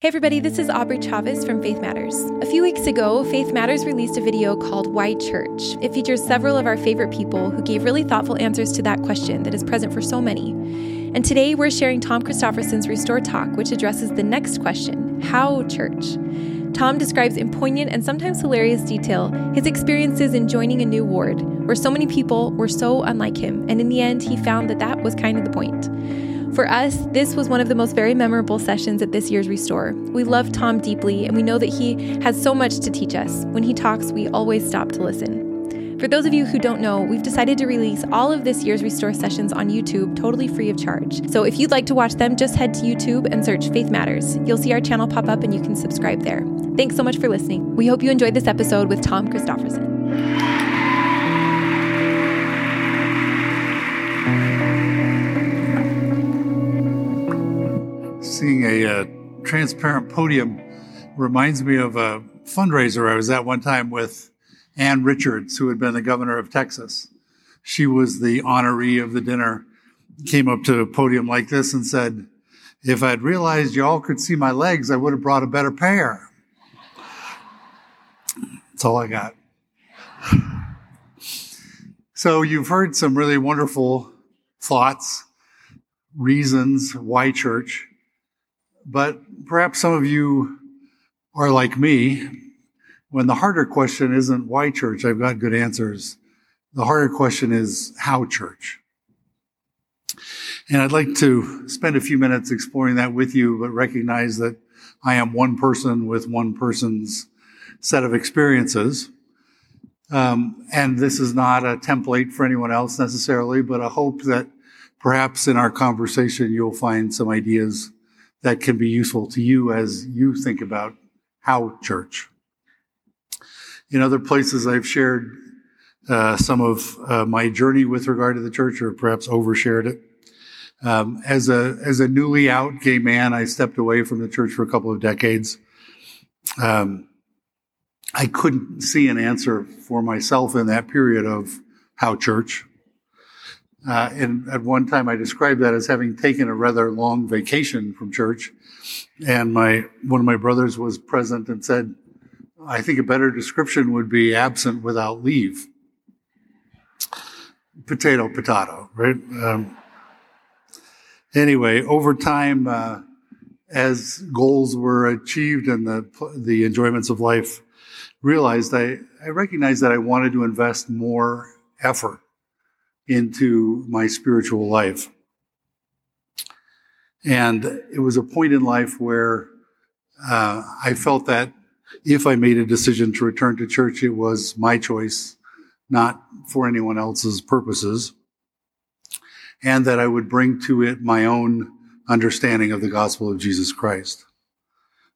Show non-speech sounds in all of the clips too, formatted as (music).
Hey everybody, this is Aubrey Chaves from Faith Matters. A few weeks ago, Faith Matters released a video called Why Church. It features several of our favorite people who gave really thoughtful answers to that question that is present for so many. And today we're sharing Tom Christofferson's Restore Talk, which addresses the next question How church? Tom describes in poignant and sometimes hilarious detail his experiences in joining a new ward where so many people were so unlike him, and in the end, he found that that was kind of the point. For us, this was one of the most very memorable sessions at this year's Restore. We love Tom deeply, and we know that he has so much to teach us. When he talks, we always stop to listen. For those of you who don't know, we've decided to release all of this year's Restore sessions on YouTube totally free of charge. So if you'd like to watch them, just head to YouTube and search Faith Matters. You'll see our channel pop up and you can subscribe there. Thanks so much for listening. We hope you enjoyed this episode with Tom Christofferson. Seeing a, uh, transparent podium reminds me of a fundraiser I was at one time with Ann Richards, who had been the governor of Texas. She was the honoree of the dinner, came up to a podium like this and said, If I'd realized y'all could see my legs, I would have brought a better pair. That's all I got. So you've heard some really wonderful thoughts, reasons why church. But perhaps some of you are like me. When the harder question isn't why church, I've got good answers. The harder question is how church. And I'd like to spend a few minutes exploring that with you, but recognize that I am one person with one person's set of experiences. Um, and this is not a template for anyone else necessarily, but a hope that perhaps in our conversation you'll find some ideas that can be useful to you as you think about how church. In other places, I've shared uh, some of uh, my journey with regard to the church, or perhaps overshared it. Um, as a as a newly out gay man, I stepped away from the church for a couple of decades. Um, I couldn't see an answer for myself in that period of how church. Uh, and at one time, I described that as having taken a rather long vacation from church. And my one of my brothers was present and said, "I think a better description would be absent without leave." Potato, potato, right? Um, anyway, over time, uh, as goals were achieved and the the enjoyments of life realized, I I recognized that I wanted to invest more effort into my spiritual life. And it was a point in life where uh, I felt that if I made a decision to return to church, it was my choice, not for anyone else's purposes, and that I would bring to it my own understanding of the gospel of Jesus Christ.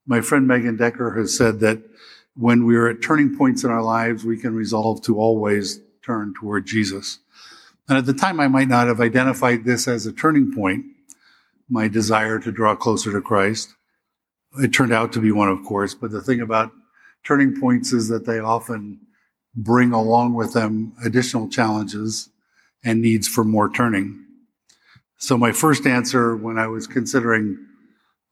My friend Megan Decker has said that when we are at turning points in our lives, we can resolve to always turn toward Jesus. And at the time, I might not have identified this as a turning point, my desire to draw closer to Christ. It turned out to be one, of course, but the thing about turning points is that they often bring along with them additional challenges and needs for more turning. So my first answer when I was considering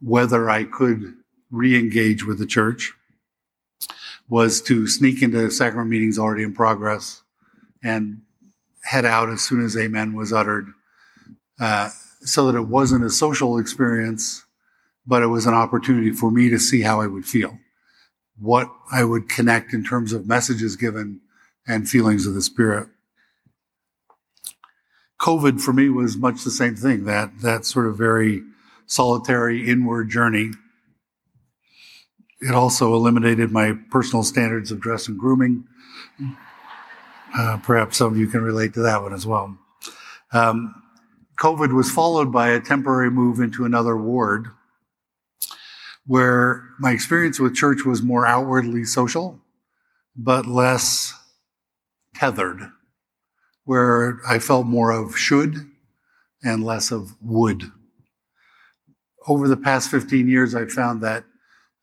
whether I could re-engage with the church was to sneak into sacrament meetings already in progress and head out as soon as amen was uttered, uh, so that it wasn't a social experience, but it was an opportunity for me to see how I would feel, what I would connect in terms of messages given and feelings of the Spirit. COVID for me was much the same thing, that, that sort of very solitary inward journey. It also eliminated my personal standards of dress and grooming. Uh, perhaps some of you can relate to that one as well. Um, COVID was followed by a temporary move into another ward where my experience with church was more outwardly social, but less tethered, where I felt more of should and less of would. Over the past 15 years, I've found that,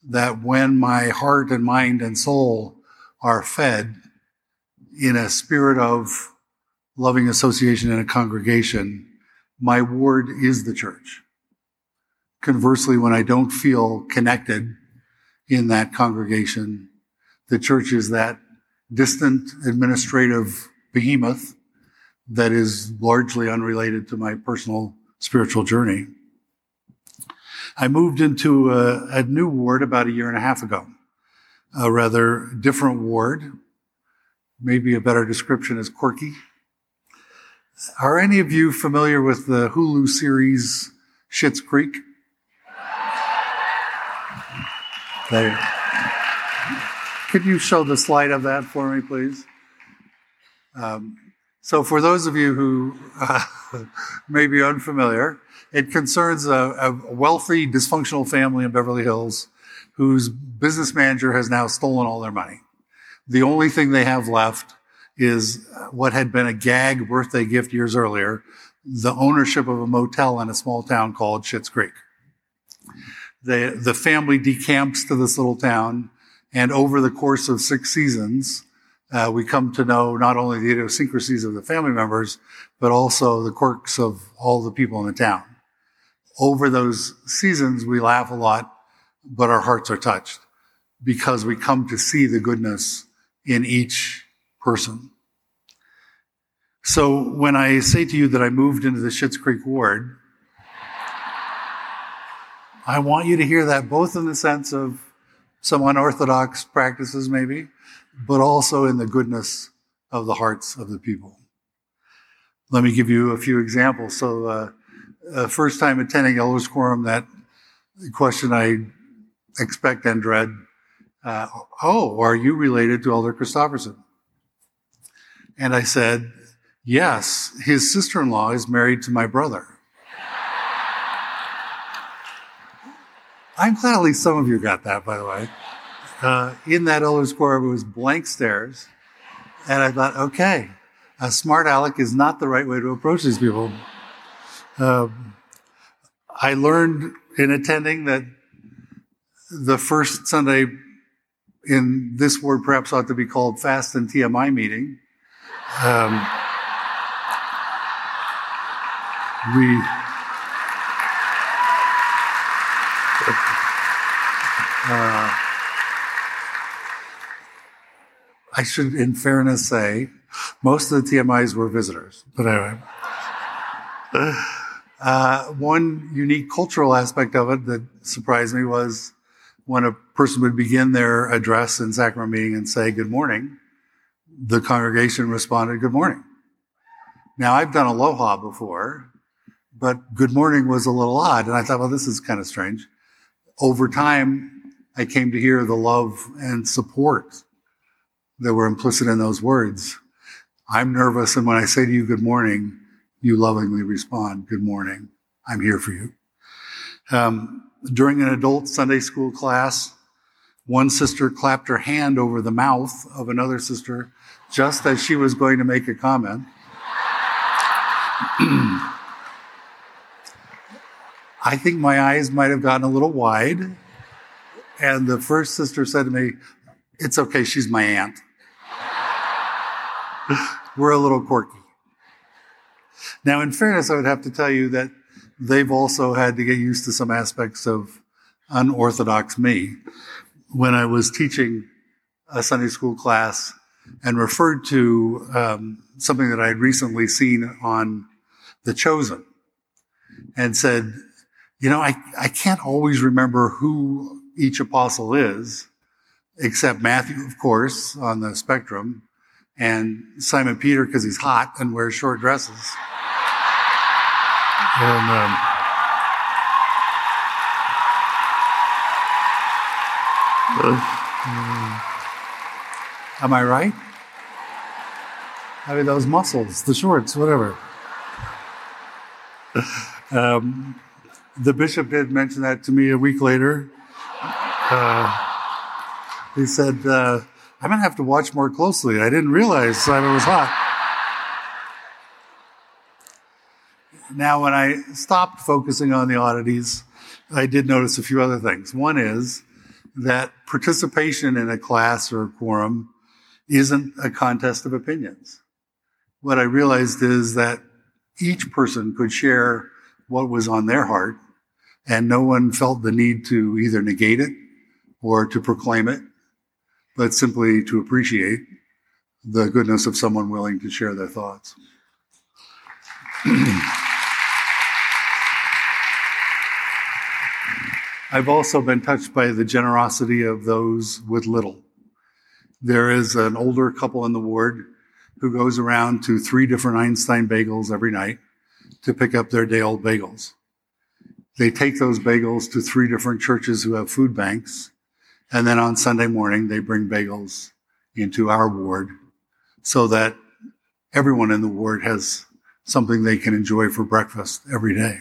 that when my heart and mind and soul are fed in a spirit of loving association in a congregation, my ward is the church. Conversely, when I don't feel connected in that congregation, the church is that distant administrative behemoth that is largely unrelated to my personal spiritual journey. I moved into a, a, new ward about a year and a half ago, a rather different ward. Maybe a better description is quirky. Are any of you familiar with the Hulu series Schitt's Creek? There. Could you show the slide of that for me, please? Um, so, for those of you who uh, (laughs) may be unfamiliar, it concerns a, a, wealthy, dysfunctional family in Beverly Hills whose business manager has now stolen all their money. The only thing they have left is what had been a gag birthday gift years earlier, the ownership of a motel in a small town called Schitt's Creek. The, the family decamps to this little town, and over the course of six seasons, uh, we come to know not only the idiosyncrasies of the family members, but also the quirks of all the people in the town. Over those seasons, we laugh a lot, but our hearts are touched because we come to see the goodness in each person. So when I say to you that I moved into the Schitt's Creek ward, I want you to hear that both in the sense of some unorthodox practices, maybe, but also in the goodness of the hearts of the people. Let me give you a few examples. So, uh, uh, first time attending Elders Quorum, that question I expect and dread. Uh, oh, are you related to Elder Christofferson? And I said, yes, his sister-in-law is married to my brother. I'm glad at least some of you got that, by the way. Uh, in that Elders Quorum, it was blank stares. And I thought, okay, a smart aleck is not the right way to approach these people. Um, I learned in attending that the first Sunday in this word perhaps ought to be called Fast and TMI meeting. Um, we Uh, I should, in fairness, say most of the TMIs were visitors. But anyway. Uh, one unique cultural aspect of it that surprised me was when a person would begin their address in sacrament meeting and say, Good morning, the congregation responded, Good morning. Now, I've done aloha before, but good morning was a little odd. And I thought, well, this is kind of strange. Over time, I came to hear the love and support that were implicit in those words. I'm nervous, and when I say to you, good morning, you lovingly respond, good morning. I'm here for you. Um, during an adult Sunday school class, one sister clapped her hand over the mouth of another sister just as she was going to make a comment. (clears throat) I think my eyes might have gotten a little wide and the first sister said to me, It's okay, she's my aunt. (laughs) We're a little quirky. Now, in fairness, I would have to tell you that they've also had to get used to some aspects of unorthodox me. When I was teaching a Sunday school class and referred to um, something that I had recently seen on The Chosen and said, you know, I, I can't always remember who each apostle is, except Matthew, of course, on the spectrum, and Simon Peter because he's hot and wears short dresses. And, um, (sighs) am I right? I mean, those muscles, the shorts, whatever. (sighs) Um, the bishop did mention that to me a week later. Uh, he said, uh, I'm going to have to watch more closely. I didn't realize Simon was hot. Now, when I stopped focusing on the oddities, I did notice a few other things. One is that participation in a class or a quorum isn't a contest of opinions. What I realized is that each person could share what was on their heart and no one felt the need to either negate it or to proclaim it, but simply to appreciate the goodness of someone willing to share their thoughts. (clears throat) I've also been touched by the generosity of those with little. There is an older couple in the ward who goes around to three different Einstein bagels every night to pick up their day old bagels. They take those bagels to three different churches who have food banks. And then on Sunday morning, they bring bagels into our ward so that everyone in the ward has something they can enjoy for breakfast every day.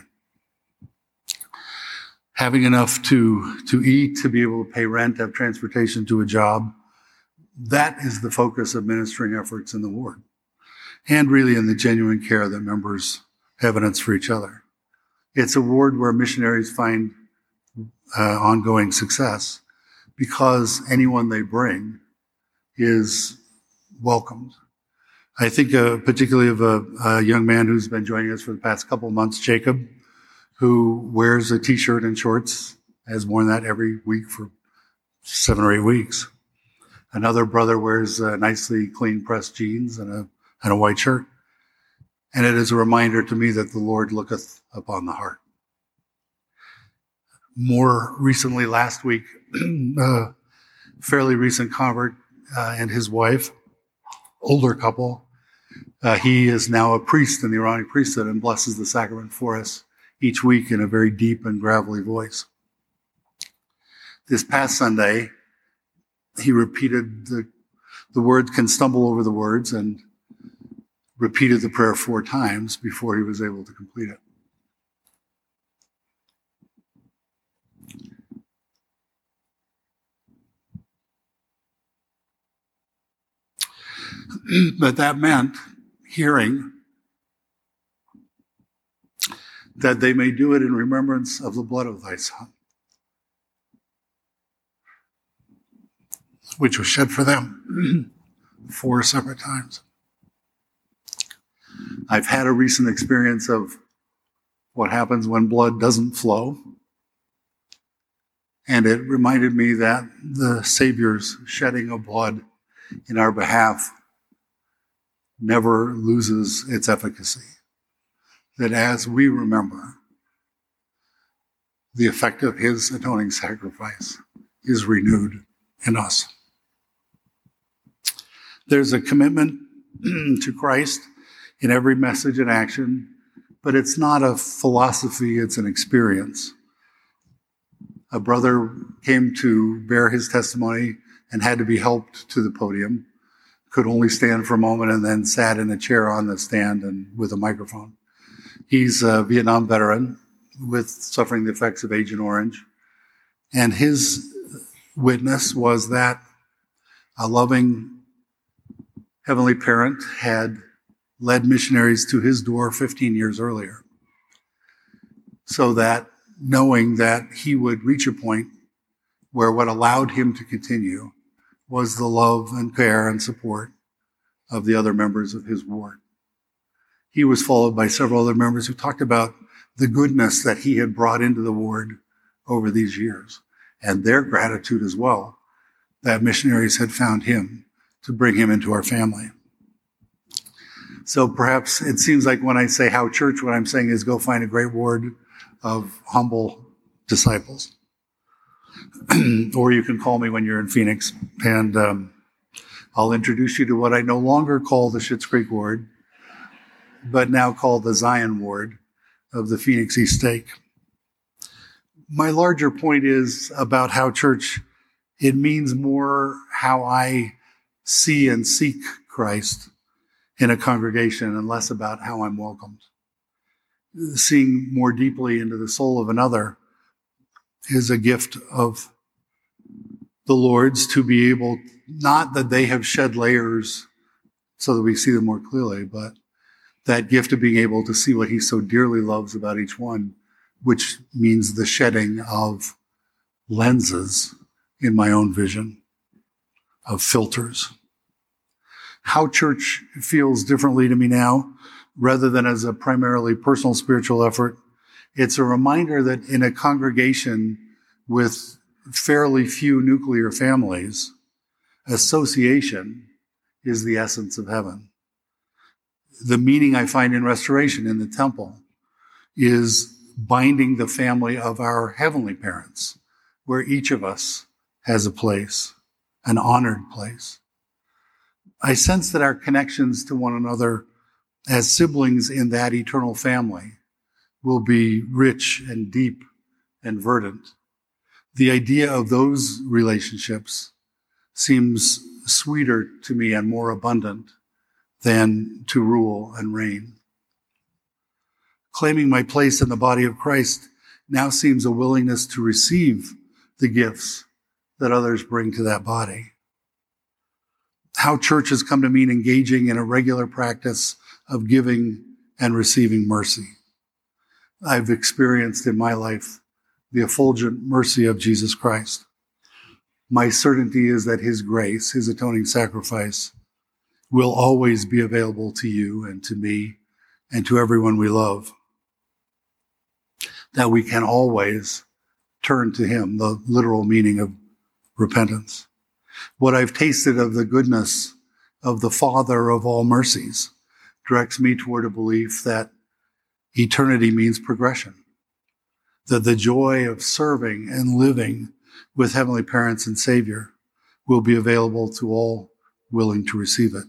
Having enough to, to eat, to be able to pay rent, have transportation to a job, that is the focus of ministering efforts in the ward. And really in the genuine care that members evidence for each other. It's a ward where missionaries find uh, ongoing success because anyone they bring is welcomed. I think uh, particularly of a, a, young man who's been joining us for the past couple months, Jacob, who wears a t-shirt and shorts, has worn that every week for seven or eight weeks. Another brother wears uh, nicely clean pressed jeans and a, and a white shirt. And it is a reminder to me that the Lord looketh upon the heart. More recently, last week, (clears throat) a fairly recent convert uh, and his wife, older couple, uh, he is now a priest in the Aaronic priesthood and blesses the sacrament for us each week in a very deep and gravelly voice. This past Sunday, he repeated the, the words can stumble over the words and repeated the prayer four times before he was able to complete it. (clears throat) but that meant hearing that they may do it in remembrance of the blood of thy Son, which was shed for them (clears throat) four separate times. I've had a recent experience of what happens when blood doesn't flow. And it reminded me that the Savior's shedding of blood in our behalf never loses its efficacy. That as we remember the effect of his atoning sacrifice is renewed in us. There's a commitment (clears throat) to Christ in every message and action, but it's not a philosophy, it's an experience. A brother came to bear his testimony and had to be helped to the podium, could only stand for a moment and then sat in a chair on the stand and with a microphone. He's a Vietnam veteran with suffering the effects of Agent Orange. And his witness was that a loving heavenly parent had led missionaries to his door 15 years earlier. So that knowing that he would reach a point where what allowed him to continue was the love and care and support of the other members of his ward. He was followed by several other members who talked about the goodness that he had brought into the ward over these years and their gratitude as well that missionaries had found him to bring him into our family. So perhaps it seems like when I say how church, what I'm saying is go find a great ward of humble disciples. (clears throat) or you can call me when you're in Phoenix and um, I'll introduce you to what I no longer call the Schitt's Creek ward, but now called the Zion ward of the Phoenix East Stake. My larger point is about how church, it means more how I see and seek Christ in a congregation and less about how I'm welcomed. Seeing more deeply into the soul of another is a gift of the Lord's to be able, not that they have shed layers so that we see them more clearly, but that gift of being able to see what he so dearly loves about each one, which means the shedding of lenses in my own vision, of filters how church feels differently to me now, rather than as a primarily personal spiritual effort, It's a reminder that in a congregation with fairly few nuclear families, association is the essence of heaven. The meaning I find in restoration in the temple is binding the family of our heavenly parents, where each of us has a place, an honored place. I sense that our connections to one another as siblings in that eternal family will be rich and deep and verdant. The idea of those relationships seems sweeter to me and more abundant than to rule and reign. Claiming my place in the body of Christ now seems a willingness to receive the gifts that others bring to that body. How churches come to mean engaging in a regular practice of giving and receiving mercy. I've experienced in my life the effulgent mercy of Jesus Christ. My certainty is that his grace, his atoning sacrifice, will always be available to you and to me and to everyone we love. That we can always turn to him, the literal meaning of repentance. What I've tasted of the goodness of the Father of all mercies directs me toward a belief that eternity means progression. That the joy of serving and living with heavenly parents and Savior will be available to all willing to receive it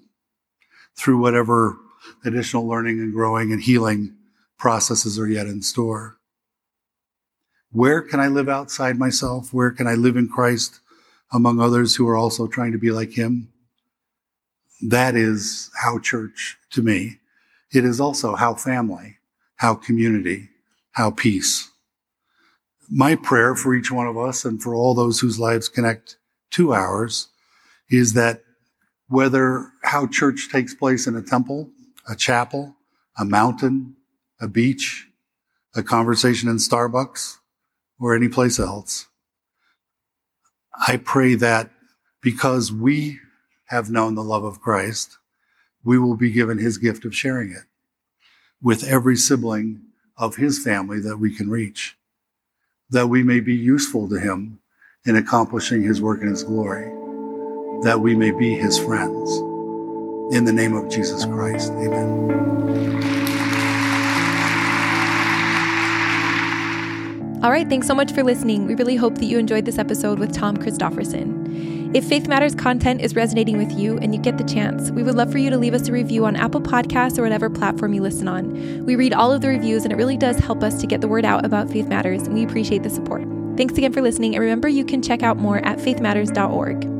through whatever additional learning and growing and healing processes are yet in store. Where can I live outside myself? Where can I live in Christ among others who are also trying to be like Him? That is how church to me. It is also how family, how community, how peace. My prayer for each one of us and for all those whose lives connect to ours is that whether how church takes place in a temple, a chapel, a mountain, a beach, a conversation in Starbucks, or any place else, I pray that because we have known the love of Christ, we will be given his gift of sharing it with every sibling of his family that we can reach, that we may be useful to him in accomplishing his work and his glory, that we may be his friends. In the name of Jesus Christ, amen. All right, thanks so much for listening. We really hope that you enjoyed this episode with Tom Christofferson. If Faith Matters content is resonating with you and you get the chance, we would love for you to leave us a review on Apple Podcasts or whatever platform you listen on. We read all of the reviews and it really does help us to get the word out about Faith Matters, and we appreciate the support. Thanks again for listening, and remember you can check out more at faithmatters.org.